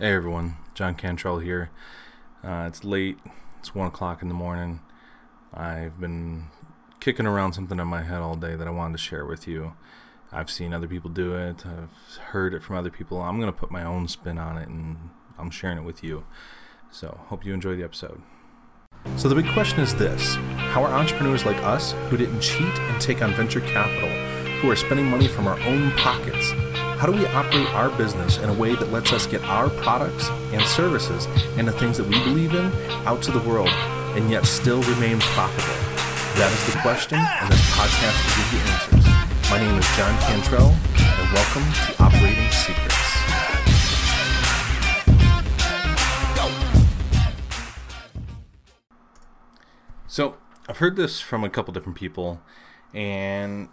Hey everyone, John Cantrell here. Uh, it's late, it's 1 o'clock in the morning. I've been kicking around something in my head all day that I wanted to share with you. I've seen other people do it, I've heard it from other people. I'm going to put my own spin on it and I'm sharing it with you. So, hope you enjoy the episode. So, the big question is this How are entrepreneurs like us who didn't cheat and take on venture capital, who are spending money from our own pockets, how do we operate our business in a way that lets us get our products and services and the things that we believe in out to the world and yet still remain profitable? That is the question, and this podcast will give you answers. My name is John Cantrell, and welcome to Operating Secrets. So, I've heard this from a couple different people, and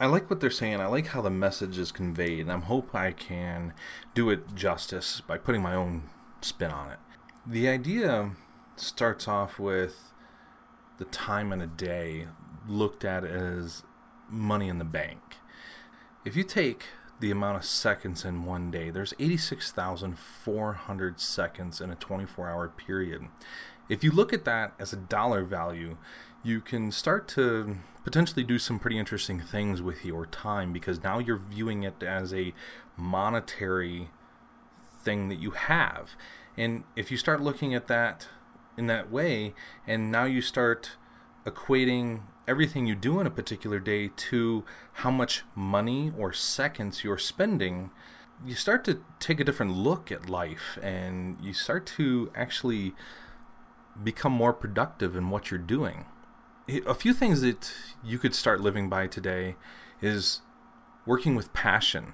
I like what they're saying. I like how the message is conveyed, and I hope I can do it justice by putting my own spin on it. The idea starts off with the time in a day looked at as money in the bank. If you take the amount of seconds in one day, there's 86,400 seconds in a 24 hour period. If you look at that as a dollar value, you can start to potentially do some pretty interesting things with your time because now you're viewing it as a monetary thing that you have. And if you start looking at that in that way, and now you start equating everything you do in a particular day to how much money or seconds you're spending, you start to take a different look at life and you start to actually become more productive in what you're doing a few things that you could start living by today is working with passion.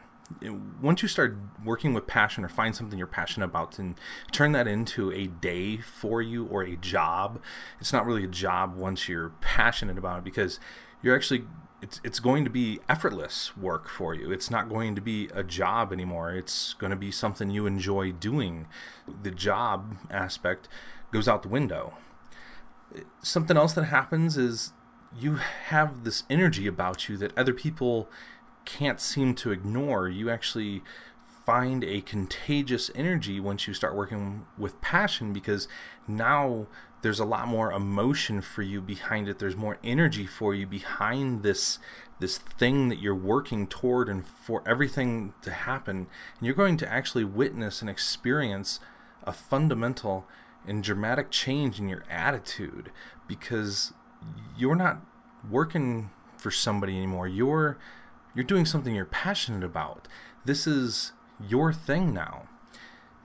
Once you start working with passion or find something you're passionate about and turn that into a day for you or a job, it's not really a job once you're passionate about it because you're actually it's it's going to be effortless work for you. It's not going to be a job anymore. It's going to be something you enjoy doing. The job aspect goes out the window something else that happens is you have this energy about you that other people can't seem to ignore. You actually find a contagious energy once you start working with passion because now there's a lot more emotion for you behind it there's more energy for you behind this this thing that you're working toward and for everything to happen and you're going to actually witness and experience a fundamental and dramatic change in your attitude because you're not working for somebody anymore. You're you're doing something you're passionate about. This is your thing now.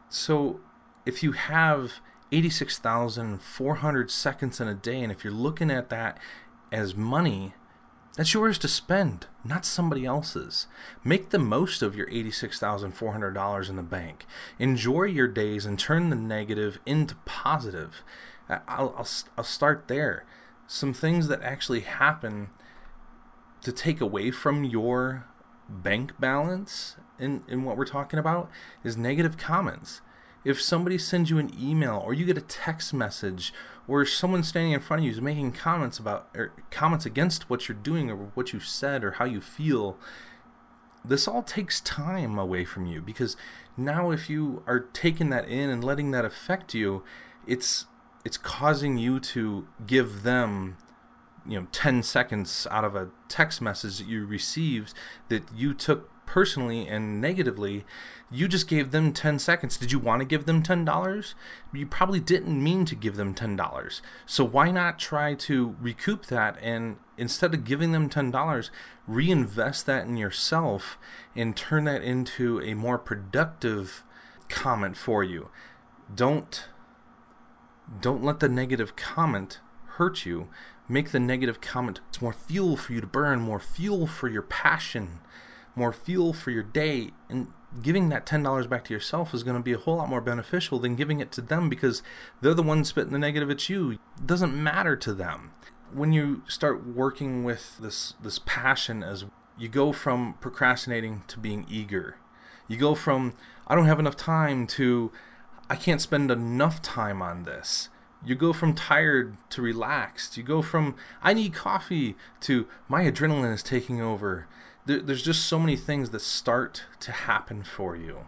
So if you have 86,400 seconds in a day and if you're looking at that as money, that's yours to spend, not somebody else's. Make the most of your $86,400 in the bank. Enjoy your days and turn the negative into positive. I'll, I'll, I'll start there. Some things that actually happen to take away from your bank balance in, in what we're talking about is negative comments. If somebody sends you an email or you get a text message or someone standing in front of you is making comments about or comments against what you're doing or what you've said or how you feel this all takes time away from you because now if you are taking that in and letting that affect you it's it's causing you to give them you know 10 seconds out of a text message that you received that you took personally and negatively, you just gave them 10 seconds. Did you want to give them $10? You probably didn't mean to give them $10. So why not try to recoup that and instead of giving them $10, reinvest that in yourself and turn that into a more productive comment for you. Don't don't let the negative comment hurt you. Make the negative comment it's more fuel for you to burn, more fuel for your passion more fuel for your day and giving that $10 back to yourself is going to be a whole lot more beneficial than giving it to them because they're the ones spitting the negative at you. It doesn't matter to them. When you start working with this this passion as you go from procrastinating to being eager. You go from I don't have enough time to I can't spend enough time on this. You go from tired to relaxed. You go from I need coffee to my adrenaline is taking over there, there's just so many things that start to happen for you.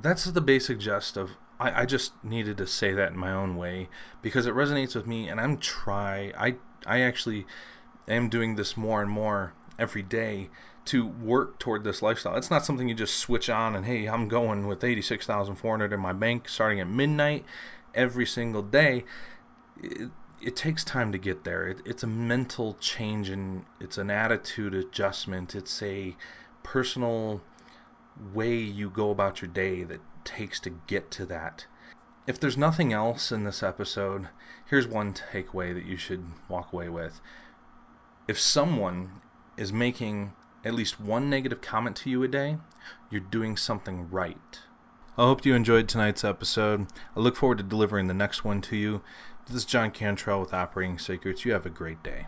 that's the basic gist of I, I just needed to say that in my own way because it resonates with me and I'm try I I actually am doing this more and more every day to work toward this lifestyle. It's not something you just switch on and hey, I'm going with 86,400 in my bank starting at midnight every single day. It, it takes time to get there. It, it's a mental change and it's an attitude adjustment. It's a personal way you go about your day that takes to get to that. If there's nothing else in this episode, here's one takeaway that you should walk away with. If someone is making at least one negative comment to you a day, you're doing something right. I hope you enjoyed tonight's episode. I look forward to delivering the next one to you. This is John Cantrell with Operating Secrets. You have a great day.